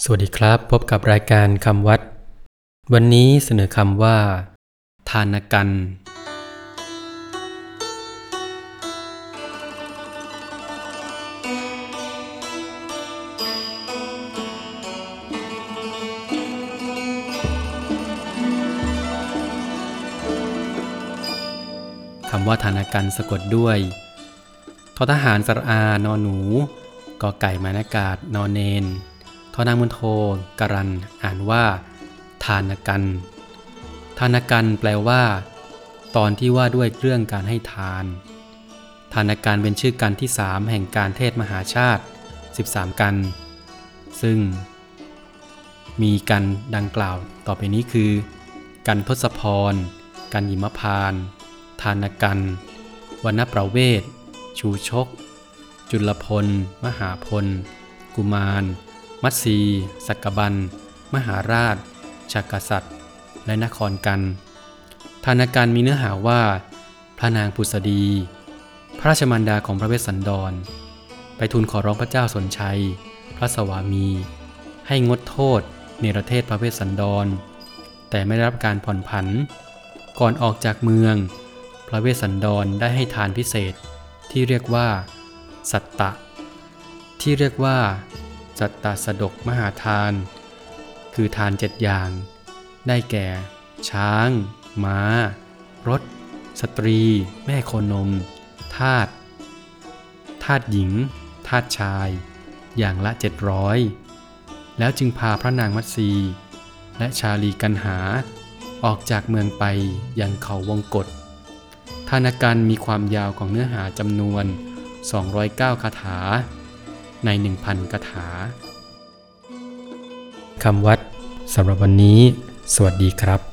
สวัสดีครับ พบกับรายการคำวัด วันนี้เสนอคำว่า ทานกัน คำว่าทานกันสะกดด้วยททหารสระอานอนหนูกอไก่มานากาศนอนเนน ทนางมุนโทกรันอ่านว่า ทานกันทานกันแปลว่า ตอนที่ว่าด้วยเรื่องการให้ทาน ทานกันเป็นชื่อกันที่สามแห่งการเทศมหาชาติ 13 กัน ซึ่ง มีกันดังกล่าวต่อไปนี้คือ กันทศพร กันยิมพาน ทานกันวรรณประเวศ ชูชก จุลพล มหาพล กุมาร มัตสีสักกบัน มหาราชชักกษัตริย์ และนครกันทานการมีเนื้อหาว่า พระนางปุษดี พระราชมารดาของพระเวสสันดร ไปทูลขอร้องพระเจ้าสนชัย พระสวามี ให้งดโทษเนประเทศพระเวสสันดร แต่ไม่ได้รับการผ่อนผัน ก่อนออกจากเมือง พระเวสสันดรได้ให้ทานพิเศษที่เรียกว่า สัตตะ ที่เรียกว่า สัตตาสดกมหาทาน คือทานเจ็ดอย่าง ได้แก่ ช้าง ม้า รถ สตรี แม่โคนม ทาสทาสหญิง ทาสชาย อย่างละเจ็ดร้อยแล้วจึงพาพระนางมัตสีและชาลีกันหา ออกจากเมืองไปยังเขาวงกฏทานการมีความยาวของเนื้อหาจำนวน 209 คาถา ใน 1,000กถาคำวัดสำหรับวันนี้ สวัสดีครับ